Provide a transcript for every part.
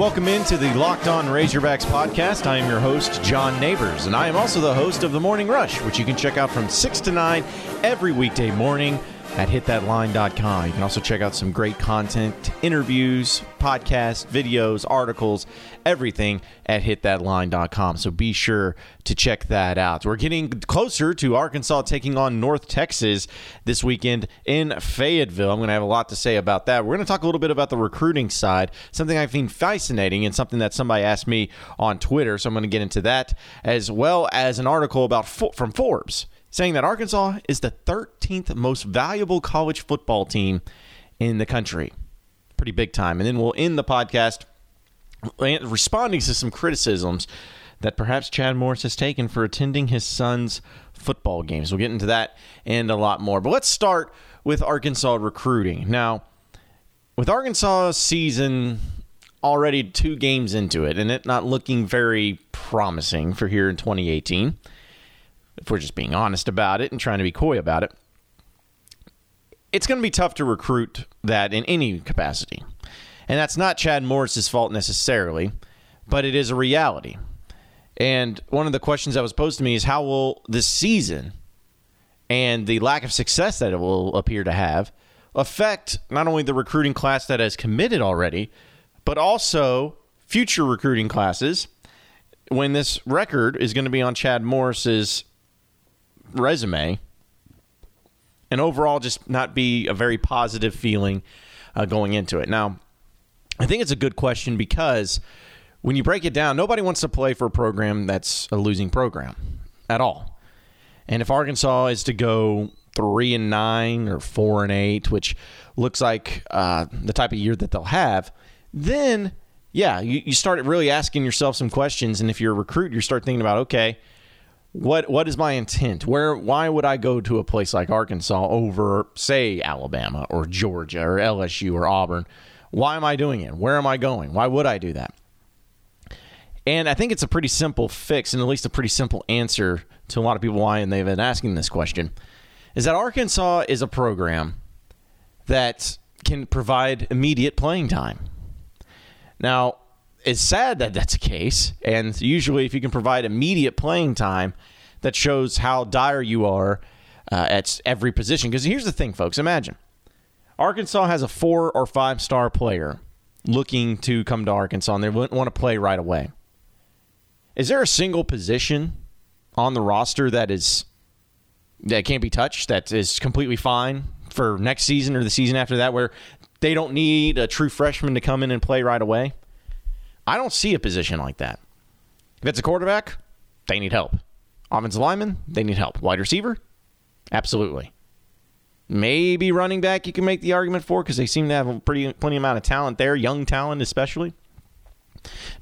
welcome into the Locked On Razorbacks podcast. I am your host, John Neighbors, and I am also the host of The Morning Rush, which you can check out from 6 to 9 every weekday morning at hitthatline.com. You can also check out some great content, interviews, podcasts, videos, articles, everything at hitthatline.com. So be sure to check that out. We're getting closer to Arkansas taking on North Texas this weekend in Fayetteville. I'm going to have a lot to say about that. We're going to talk a little bit about the recruiting side, something I find fascinating and something that somebody asked me on Twitter. So I'm going to get into that as well as an article about from Forbes saying that Arkansas is the 13th most valuable college football team in the country. Pretty big time. And then we'll end the podcast responding to some criticisms that perhaps Chad Morris has taken for attending his son's football games. We'll get into that and a lot more. But let's start with Arkansas recruiting. Now, with Arkansas season already two games into it and it not looking very promising for here in 2018 if we're just being honest about it and trying to be coy about it, it's going to be tough to recruit that in any capacity. And that's not Chad Morris's fault necessarily, but it is a reality. And one of the questions that was posed to me is how will this season and the lack of success that it will appear to have affect not only the recruiting class that has committed already, but also future recruiting classes when this record is going to be on Chad Morris's resume and overall just not be a very positive feeling uh, going into it. Now, I think it's a good question because when you break it down, nobody wants to play for a program that's a losing program at all. And if Arkansas is to go three and nine or four and eight, which looks like uh, the type of year that they'll have, then yeah, you, you start really asking yourself some questions. And if you're a recruit, you start thinking about, okay, what what is my intent? Where why would I go to a place like Arkansas over say Alabama or Georgia or LSU or Auburn? Why am I doing it? Where am I going? Why would I do that? And I think it's a pretty simple fix and at least a pretty simple answer to a lot of people why and they've been asking this question is that Arkansas is a program that can provide immediate playing time. Now, it's sad that that's the case. And usually, if you can provide immediate playing time, that shows how dire you are uh, at every position. Because here's the thing, folks imagine Arkansas has a four or five star player looking to come to Arkansas and they want to play right away. Is there a single position on the roster that is that can't be touched that is completely fine for next season or the season after that where they don't need a true freshman to come in and play right away? I don't see a position like that. If it's a quarterback, they need help. Offensive lineman, they need help. Wide receiver, absolutely. Maybe running back, you can make the argument for because they seem to have a pretty plenty amount of talent there, young talent especially.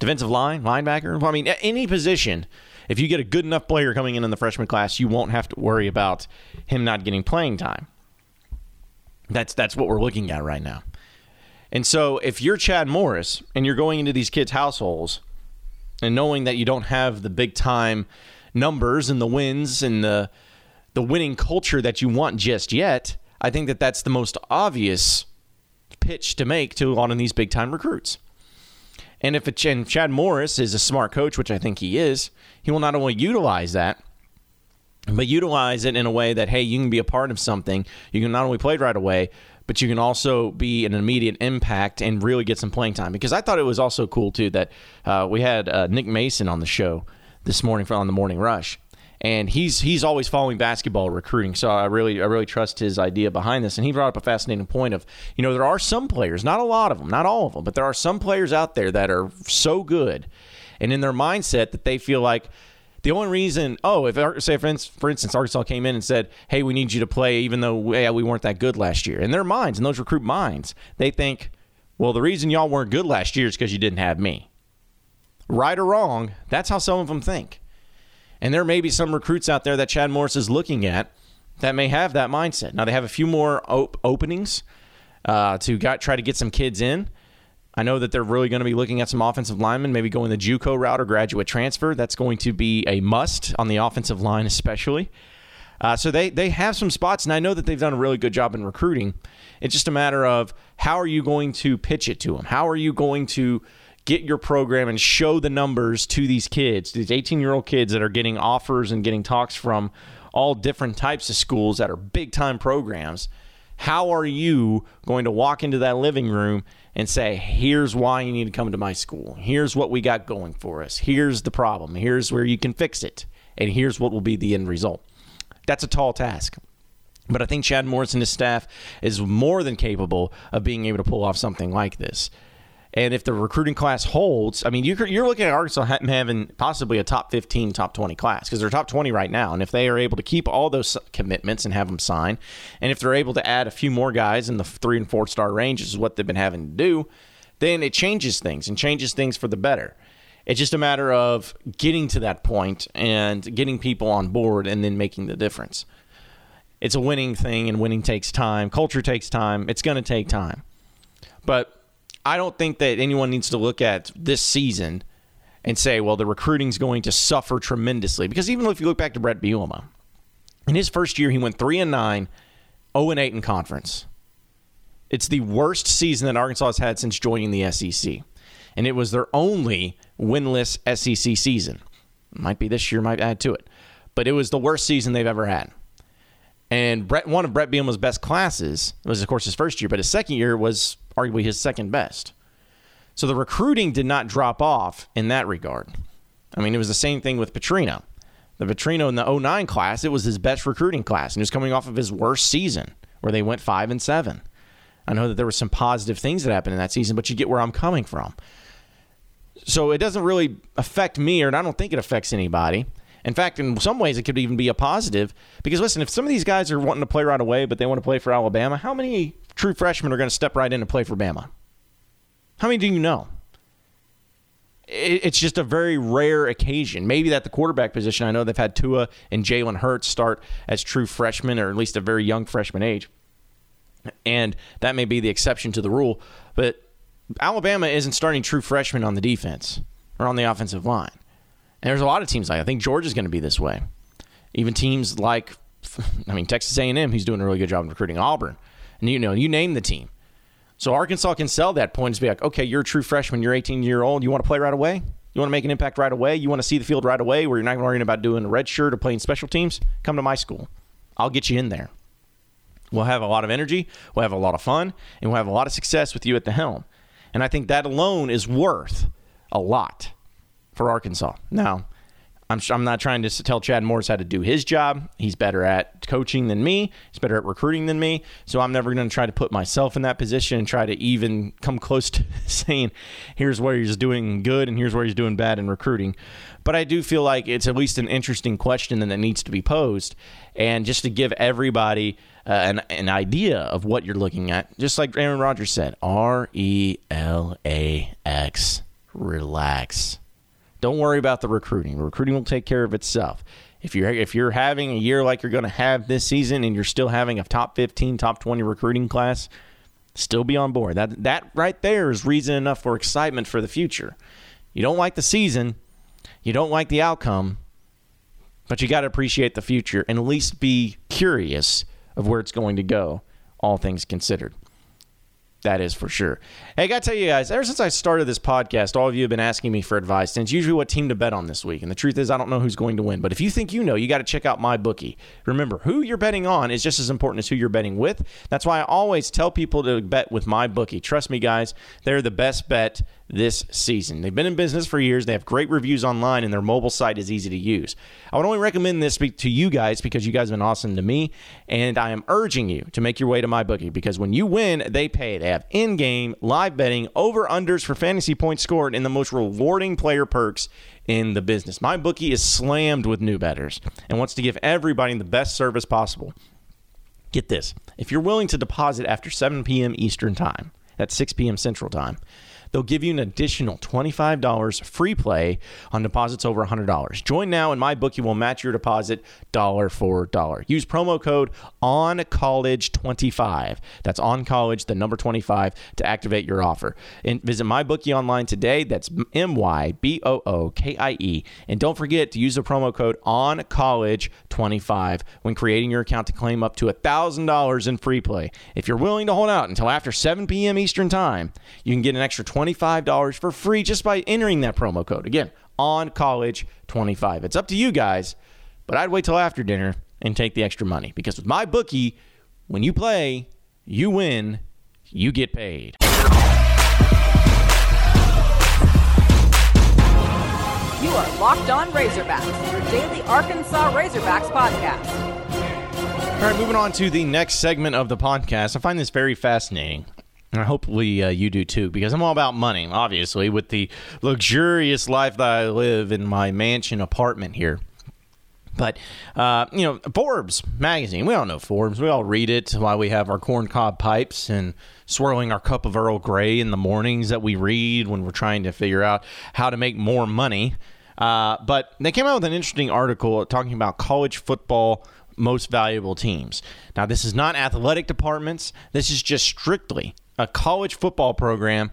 Defensive line, linebacker. I mean, any position. If you get a good enough player coming in in the freshman class, you won't have to worry about him not getting playing time. That's that's what we're looking at right now. And so if you're Chad Morris and you're going into these kids' households and knowing that you don't have the big time numbers and the wins and the the winning culture that you want just yet, I think that that's the most obvious pitch to make to a lot of these big time recruits. And if it, and Chad Morris is a smart coach, which I think he is, he will not only utilize that, but utilize it in a way that hey, you can be a part of something. You can not only play right away, but you can also be an immediate impact and really get some playing time. Because I thought it was also cool too that uh, we had uh, Nick Mason on the show this morning on the Morning Rush, and he's he's always following basketball recruiting. So I really I really trust his idea behind this. And he brought up a fascinating point of you know there are some players, not a lot of them, not all of them, but there are some players out there that are so good, and in their mindset that they feel like the only reason, oh, if say for instance, Arkansas came in and said, "Hey, we need you to play," even though yeah, we weren't that good last year, in their minds, in those recruit minds, they think, "Well, the reason y'all weren't good last year is because you didn't have me." Right or wrong, that's how some of them think. And there may be some recruits out there that Chad Morris is looking at that may have that mindset. Now they have a few more op- openings uh, to got, try to get some kids in. I know that they're really going to be looking at some offensive linemen, maybe going the JUCO route or graduate transfer. That's going to be a must on the offensive line, especially. Uh, so they they have some spots, and I know that they've done a really good job in recruiting. It's just a matter of how are you going to pitch it to them? How are you going to get your program and show the numbers to these kids, these 18 year old kids that are getting offers and getting talks from all different types of schools that are big time programs. How are you going to walk into that living room and say, here's why you need to come to my school? Here's what we got going for us. Here's the problem. Here's where you can fix it. And here's what will be the end result. That's a tall task. But I think Chad Morris and his staff is more than capable of being able to pull off something like this. And if the recruiting class holds, I mean, you're, you're looking at Arkansas having possibly a top 15, top 20 class because they're top 20 right now. And if they are able to keep all those commitments and have them sign, and if they're able to add a few more guys in the three and four star range, is what they've been having to do, then it changes things and changes things for the better. It's just a matter of getting to that point and getting people on board and then making the difference. It's a winning thing, and winning takes time. Culture takes time. It's going to take time. But I don't think that anyone needs to look at this season and say, well, the recruiting's going to suffer tremendously. Because even if you look back to Bret Bielema, in his first year, he went 3 and 9, 0 and 8 in conference. It's the worst season that Arkansas has had since joining the SEC. And it was their only winless SEC season. Might be this year, might add to it. But it was the worst season they've ever had. And Bret, one of Bret Bielema's best classes was, of course, his first year, but his second year was arguably his second best. So the recruiting did not drop off in that regard. I mean, it was the same thing with Petrino. The Petrino in the 09 class, it was his best recruiting class, and he was coming off of his worst season where they went 5 and 7. I know that there were some positive things that happened in that season, but you get where I'm coming from. So it doesn't really affect me, or I don't think it affects anybody. In fact, in some ways, it could even be a positive because listen, if some of these guys are wanting to play right away, but they want to play for Alabama, how many true freshmen are going to step right in and play for Bama? How many do you know? It's just a very rare occasion. Maybe that the quarterback position. I know they've had Tua and Jalen Hurts start as true freshmen, or at least a very young freshman age, and that may be the exception to the rule. But Alabama isn't starting true freshmen on the defense or on the offensive line. And there's a lot of teams like I think Georgia's going to be this way. Even teams like, I mean, Texas A&M, he's doing a really good job in recruiting Auburn, and you know, you name the team. So Arkansas can sell that point and be like, okay, you're a true freshman, you're 18 year old, you want to play right away? You want to make an impact right away? You want to see the field right away where you're not worrying about doing a red shirt or playing special teams? Come to my school. I'll get you in there. We'll have a lot of energy, we'll have a lot of fun, and we'll have a lot of success with you at the helm. And I think that alone is worth a lot for Arkansas. Now, I'm, I'm not trying to tell Chad Morris how to do his job. He's better at coaching than me. He's better at recruiting than me. So I'm never going to try to put myself in that position and try to even come close to saying, here's where he's doing good and here's where he's doing bad in recruiting. But I do feel like it's at least an interesting question that needs to be posed. And just to give everybody uh, an, an idea of what you're looking at, just like Aaron Rodgers said R E L A X, relax don't worry about the recruiting. Recruiting will take care of itself. If you're if you're having a year like you're going to have this season and you're still having a top 15, top 20 recruiting class, still be on board. That that right there is reason enough for excitement for the future. You don't like the season, you don't like the outcome, but you got to appreciate the future and at least be curious of where it's going to go, all things considered. That is for sure. Hey, I got to tell you guys, ever since I started this podcast, all of you have been asking me for advice, and it's usually what team to bet on this week. And the truth is, I don't know who's going to win. But if you think you know, you got to check out my bookie. Remember, who you're betting on is just as important as who you're betting with. That's why I always tell people to bet with my bookie. Trust me, guys, they're the best bet this season. They've been in business for years. They have great reviews online, and their mobile site is easy to use. I would only recommend this to you guys because you guys have been awesome to me, and I am urging you to make your way to my bookie because when you win, they pay. They have in-game live betting, over unders for fantasy points scored, and the most rewarding player perks in the business. My bookie is slammed with new betters and wants to give everybody the best service possible. Get this: if you're willing to deposit after 7 p.m. Eastern time, that's 6 p.m. Central time they'll give you an additional $25 free play on deposits over $100. Join now and my bookie will match your deposit dollar for dollar. Use promo code on college 25. That's on college the number 25 to activate your offer. And visit my bookie online today. That's M Y B O O K I E. And don't forget to use the promo code on college 25 when creating your account to claim up to $1,000 in free play. If you're willing to hold out until after 7 p.m. Eastern Time, you can get an extra 20 $25 for free just by entering that promo code. Again, on college 25. It's up to you guys, but I'd wait till after dinner and take the extra money because with my bookie, when you play, you win, you get paid. You are Locked On Razorbacks, your daily Arkansas Razorbacks podcast. All right, moving on to the next segment of the podcast. I find this very fascinating. And hopefully uh, you do too, because I'm all about money, obviously, with the luxurious life that I live in my mansion apartment here. But, uh, you know, Forbes magazine, we all know Forbes. We all read it while we have our corncob pipes and swirling our cup of Earl Grey in the mornings that we read when we're trying to figure out how to make more money. Uh, but they came out with an interesting article talking about college football most valuable teams. Now, this is not athletic departments, this is just strictly a college football program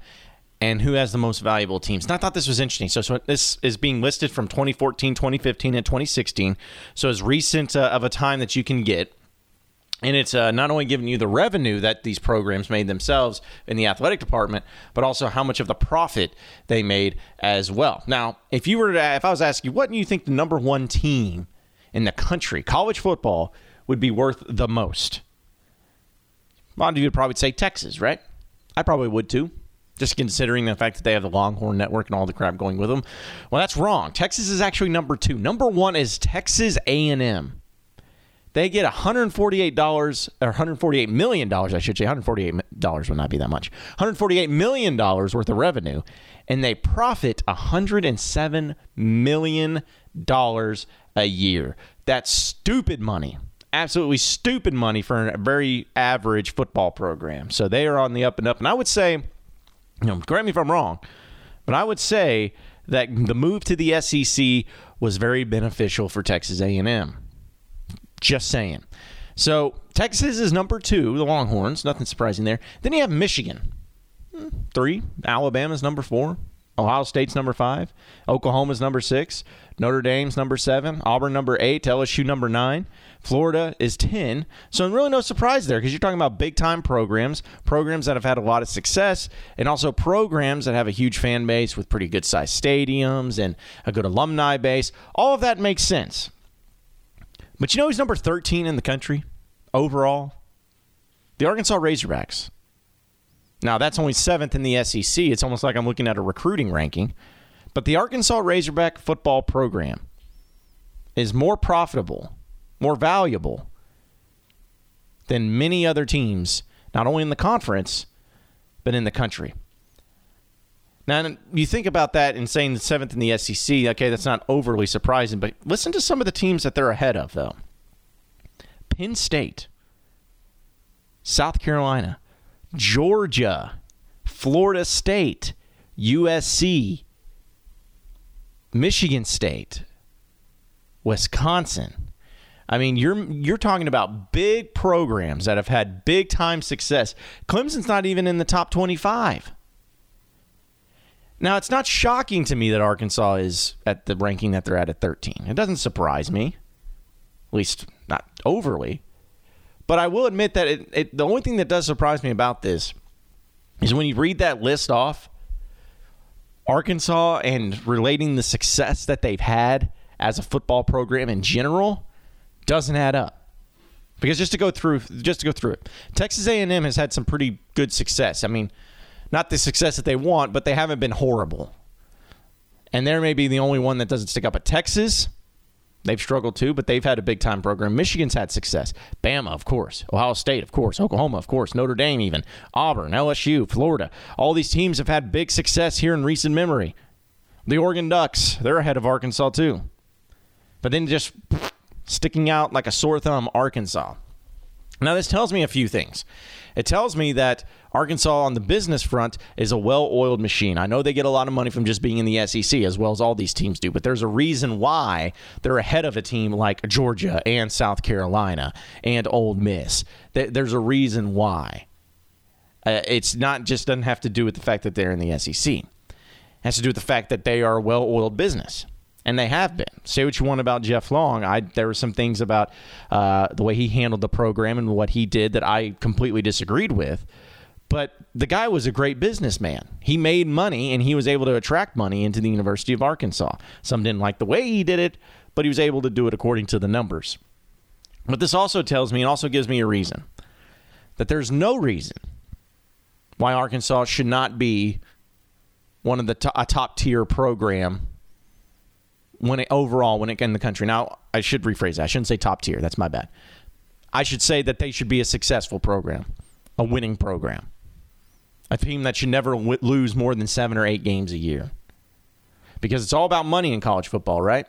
and who has the most valuable teams. And I thought this was interesting. So, so this is being listed from 2014, 2015, and 2016. So as recent uh, of a time that you can get. And it's uh, not only giving you the revenue that these programs made themselves in the athletic department, but also how much of the profit they made as well. Now, if you were to, if I was asking you, what do you think the number one team in the country, college football, would be worth the most? Of you would probably say Texas, right? I probably would too just considering the fact that they have the Longhorn Network and all the crap going with them. Well, that's wrong. Texas is actually number two. Number one is Texas A&M. They get $148 or $148 million, I should say. $148 would not be that much. $148 million worth of revenue, and they profit $107 million a year. That's stupid money absolutely stupid money for a very average football program. So they are on the up and up. And I would say you know, correct me if I'm wrong, but I would say that the move to the SEC was very beneficial for Texas A&M. Just saying. So Texas is number two, the Longhorns. Nothing surprising there. Then you have Michigan, hmm, three. Alabama's number four. Ohio State's number five. Oklahoma's number six. Notre Dame's number seven. Auburn number eight. LSU number nine. Florida is 10. So, really, no surprise there because you're talking about big time programs, programs that have had a lot of success, and also programs that have a huge fan base with pretty good sized stadiums and a good alumni base. All of that makes sense. But you know who's number 13 in the country overall? The Arkansas Razorbacks. Now, that's only seventh in the SEC. It's almost like I'm looking at a recruiting ranking. But the Arkansas Razorback football program is more profitable, more valuable than many other teams, not only in the conference, but in the country. Now, you think about that and saying seventh in the SEC, okay, that's not overly surprising, but listen to some of the teams that they're ahead of, though Penn State, South Carolina, Georgia, Florida State, USC, Michigan State, Wisconsin. I mean, you're you're talking about big programs that have had big time success. Clemson's not even in the top 25. Now, it's not shocking to me that Arkansas is at the ranking that they're at at 13. It doesn't surprise me, at least not overly. But I will admit that it, it, the only thing that does surprise me about this is when you read that list off, Arkansas and relating the success that they've had as a football program in general doesn't add up. Because just to go through, just to go through it, Texas A&M has had some pretty good success. I mean, not the success that they want, but they haven't been horrible. And there may be the only one that doesn't stick up at Texas They've struggled too, but they've had a big time program. Michigan's had success. Bama, of course. Ohio State, of course. Oklahoma, of course. Notre Dame, even. Auburn, LSU, Florida. All these teams have had big success here in recent memory. The Oregon Ducks, they're ahead of Arkansas too. But then just sticking out like a sore thumb, Arkansas. Now, this tells me a few things. It tells me that Arkansas on the business front is a well oiled machine. I know they get a lot of money from just being in the SEC, as well as all these teams do, but there's a reason why they're ahead of a team like Georgia and South Carolina and Ole Miss. There's a reason why. Uh, it's not just doesn't have to do with the fact that they're in the SEC. It has to do with the fact that they are a well oiled business and they have been. Say what you want about Jeff Long. I there were some things about uh, the way he handled the program and what he did that I completely disagreed with. But the guy was a great businessman. He made money and he was able to attract money into the University of Arkansas. Some didn't like the way he did it, but he was able to do it according to the numbers. But this also tells me and also gives me a reason that there's no reason why Arkansas should not be one of the to- a top tier program when it, overall when it in the country. Now I should rephrase that. I shouldn't say top tier. That's my bad. I should say that they should be a successful program, a winning program, a team that should never w- lose more than seven or eight games a year, because it's all about money in college football, right?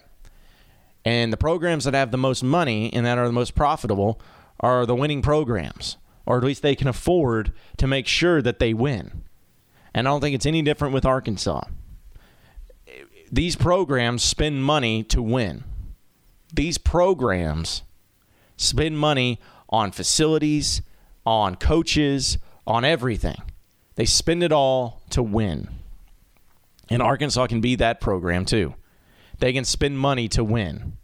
And the programs that have the most money and that are the most profitable are the winning programs, or at least they can afford to make sure that they win. And I don't think it's any different with Arkansas. These programs spend money to win. These programs spend money on facilities, on coaches, on everything. They spend it all to win. And Arkansas can be that program too. They can spend money to win.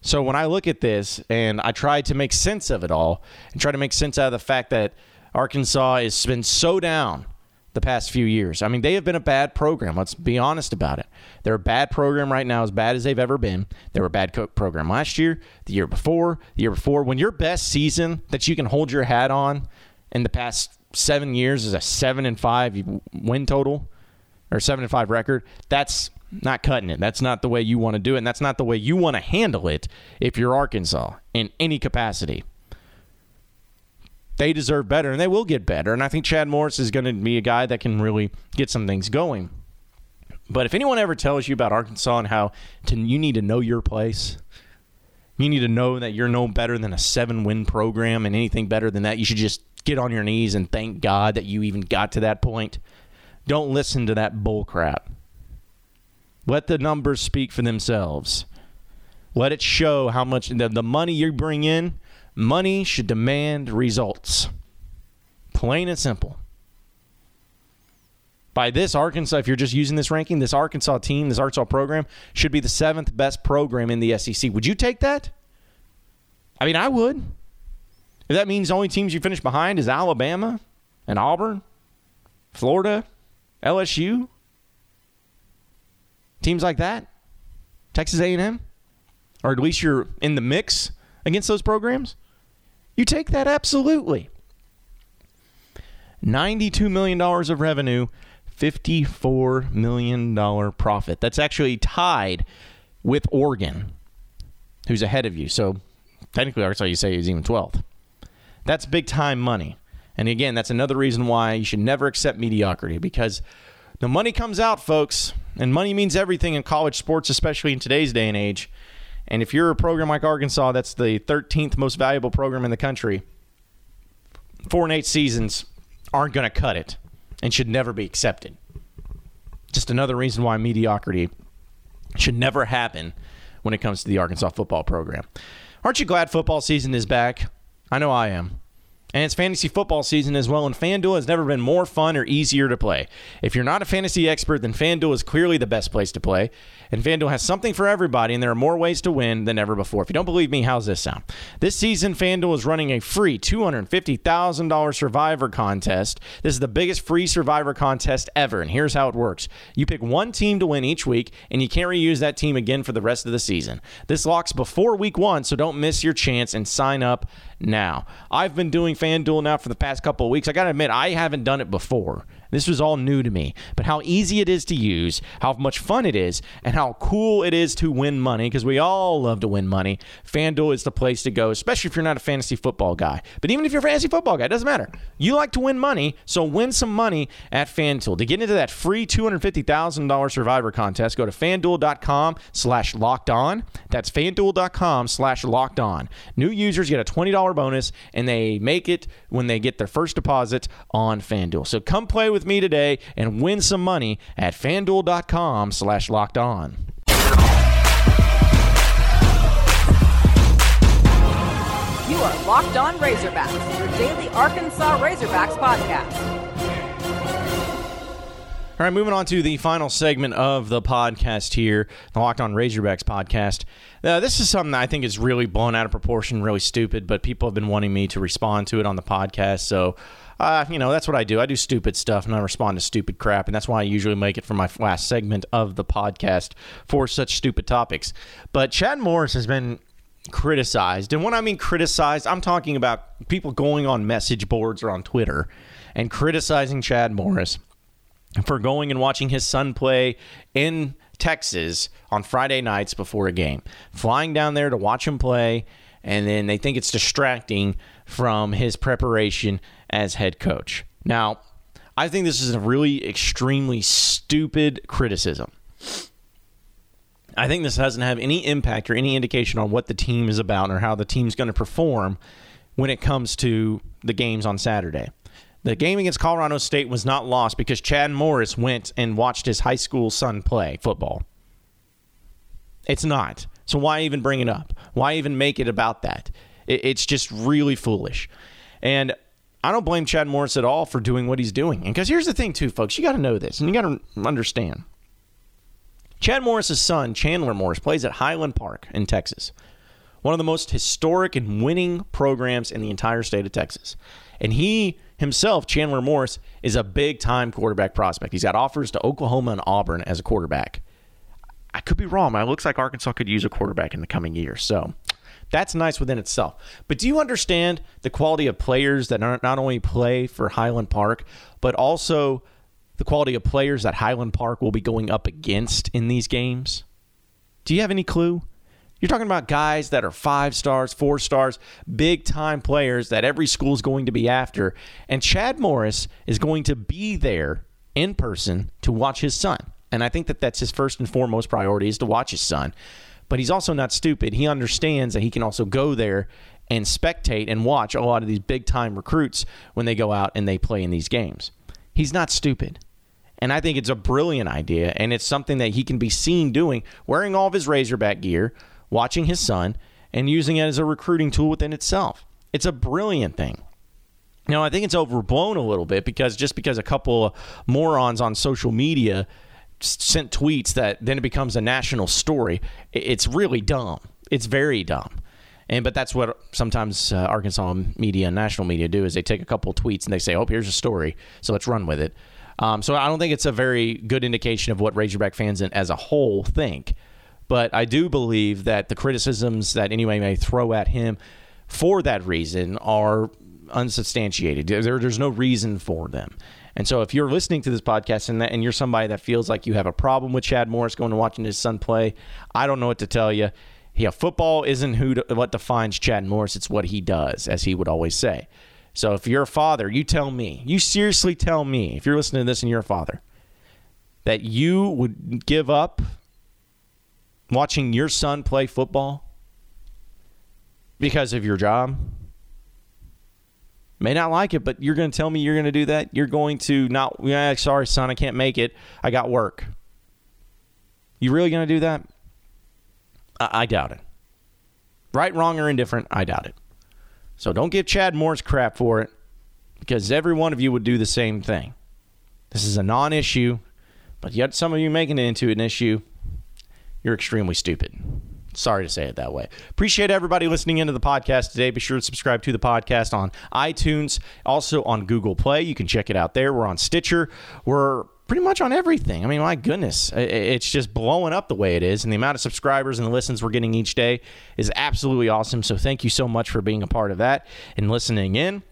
So when I look at this and I try to make sense of it all and try to make sense out of the fact that Arkansas has been so down the past few years. I mean, they have been a bad program. Let's be honest about it. They're a bad program right now, as bad as they've ever been. They were a bad program last year, the year before, the year before. When your best season that you can hold your hat on in the past seven years is a seven and five win total or seven and five record, that's not cutting it. That's not the way you want to do it. And that's not the way you want to handle it if you're Arkansas in any capacity. They deserve better and they will get better. And I think Chad Morris is going to be a guy that can really get some things going. But if anyone ever tells you about Arkansas and how to, you need to know your place, you need to know that you're no better than a seven win program and anything better than that, you should just get on your knees and thank God that you even got to that point. Don't listen to that bull crap. Let the numbers speak for themselves. Let it show how much the, the money you bring in, money should demand results. Plain and simple. By this, Arkansas, if you're just using this ranking, this Arkansas team, this Arkansas program, should be the seventh best program in the SEC. Would you take that? I mean, I would. If that means the only teams you finish behind is Alabama and Auburn, Florida, LSU, teams like that, Texas A&M, or at least you're in the mix against those programs, you take that absolutely. $92 million of revenue, $54 million profit. That's actually tied with Oregon, who's ahead of you. So technically, Arkansas, you say, is even 12th. That's big time money. And again, that's another reason why you should never accept mediocrity because the money comes out, folks, and money means everything in college sports, especially in today's day and age. And if you're a program like Arkansas, that's the 13th most valuable program in the country, four and eight seasons aren't going to cut it and should never be accepted. Just another reason why mediocrity should never happen when it comes to the Arkansas football program. Aren't you glad football season is back? I know I am. And it's fantasy football season as well, and FanDuel has never been more fun or easier to play. If you're not a fantasy expert, then FanDuel is clearly the best place to play. And FanDuel has something for everybody, and there are more ways to win than ever before. If you don't believe me, how's this sound? This season, FanDuel is running a free $250,000 Survivor contest. This is the biggest free Survivor contest ever, and here's how it works you pick one team to win each week, and you can't reuse that team again for the rest of the season. This locks before week one, so don't miss your chance and sign up now. I've been doing FanDuel now for the past couple of weeks. I got to admit, I haven't done it before. This was all new to me. But how easy it is to use, how much fun it is, and how cool it is to win money, because we all love to win money. FanDuel is the place to go, especially if you're not a fantasy football guy. But even if you're a fantasy football guy, it doesn't matter. You like to win money, so win some money at FanDuel. To get into that free $250,000 Survivor contest, go to FanDuel.com slash locked on. That's FanDuel.com slash locked on. New users get a $20 bonus, and they make it when they get their first deposit on FanDuel. So come play with me today and win some money at FanDuel.com slash locked on. You are Locked On Razorbacks, your daily Arkansas Razorbacks podcast. All right, moving on to the final segment of the podcast here, the Locked On Razorbacks podcast. Uh, this is something I think is really blown out of proportion, really stupid, but people have been wanting me to respond to it on the podcast. So, uh, you know, that's what I do. I do stupid stuff and I respond to stupid crap. And that's why I usually make it for my last segment of the podcast for such stupid topics. But Chad Morris has been criticized. And when I mean criticized, I'm talking about people going on message boards or on Twitter and criticizing Chad Morris for going and watching his son play in Texas on Friday nights before a game, flying down there to watch him play, and then they think it's distracting from his preparation as head coach. Now, I think this is a really extremely stupid criticism. I think this doesn't have any impact or any indication on what the team is about or how the team's going to perform when it comes to the games on Saturday. The game against Colorado State was not lost because Chad Morris went and watched his high school son play football. It's not. So why even bring it up? Why even make it about that? It's just really foolish. And I don't blame Chad Morris at all for doing what he's doing. And because here's the thing, too, folks, you got to know this and you got to understand. Chad Morris's son, Chandler Morris, plays at Highland Park in Texas, one of the most historic and winning programs in the entire state of Texas. And he himself, Chandler Morris, is a big time quarterback prospect. He's got offers to Oklahoma and Auburn as a quarterback. I could be wrong, but it looks like Arkansas could use a quarterback in the coming year. So that's nice within itself. But do you understand the quality of players that not only play for Highland Park, but also the quality of players that Highland Park will be going up against in these games? Do you have any clue? You're talking about guys that are five stars, four stars, big time players that every school is going to be after. And Chad Morris is going to be there in person to watch his son. And I think that that's his first and foremost priority is to watch his son. But he's also not stupid. He understands that he can also go there and spectate and watch a lot of these big time recruits when they go out and they play in these games. He's not stupid. And I think it's a brilliant idea. And it's something that he can be seen doing, wearing all of his Razorback gear, watching his son, and using it as a recruiting tool within itself. It's a brilliant thing. Now, I think it's overblown a little bit because just because a couple of morons on social media sent tweets that then it becomes a national story, it's really dumb. It's very dumb. And but that's what sometimes uh, Arkansas media and national media do is they take a couple tweets and they say, "Oh, here's a story, so let's run with it." Um, so I don't think it's a very good indication of what Razorback fans as a whole think. But I do believe that the criticisms that anyone may throw at him for that reason are unsubstantiated. There, there's no reason for them. And so, if you're listening to this podcast and, that, and you're somebody that feels like you have a problem with Chad Morris going and watching his son play, I don't know what to tell you. Yeah, football isn't who to, what defines Chad Morris; it's what he does, as he would always say. So, if you're a father, you tell me. You seriously tell me if you're listening to this and you're a father that you would give up watching your son play football because of your job? May not like it, but you're going to tell me you're going to do that? You're going to not, yeah, sorry, son, I can't make it. I got work. You really going to do that? I, I doubt it. Right, wrong, or indifferent, I doubt it. So don't give Chad Morris crap for it because every one of you would do the same thing. This is a non issue, but yet some of you making it into an issue you're extremely stupid. Sorry to say it that way. Appreciate everybody listening into the podcast today. Be sure to subscribe to the podcast on iTunes, also on Google Play. You can check it out there. We're on Stitcher. We're pretty much on everything. I mean, my goodness, it's just blowing up the way it is, and the amount of subscribers and the listens we're getting each day is absolutely awesome. So thank you so much for being a part of that and listening in.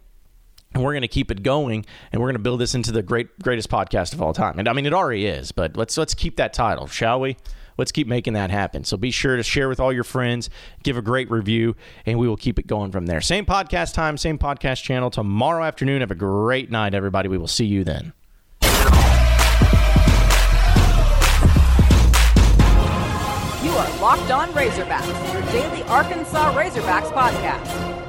And we're going to keep it going, and we're going to build this into the great greatest podcast of all time. And I mean, it already is, but let's let's keep that title, shall we? Let's keep making that happen. So be sure to share with all your friends, give a great review, and we will keep it going from there. Same podcast time, same podcast channel tomorrow afternoon. Have a great night, everybody. We will see you then. You are Locked On Razorbacks, your daily Arkansas Razorbacks podcast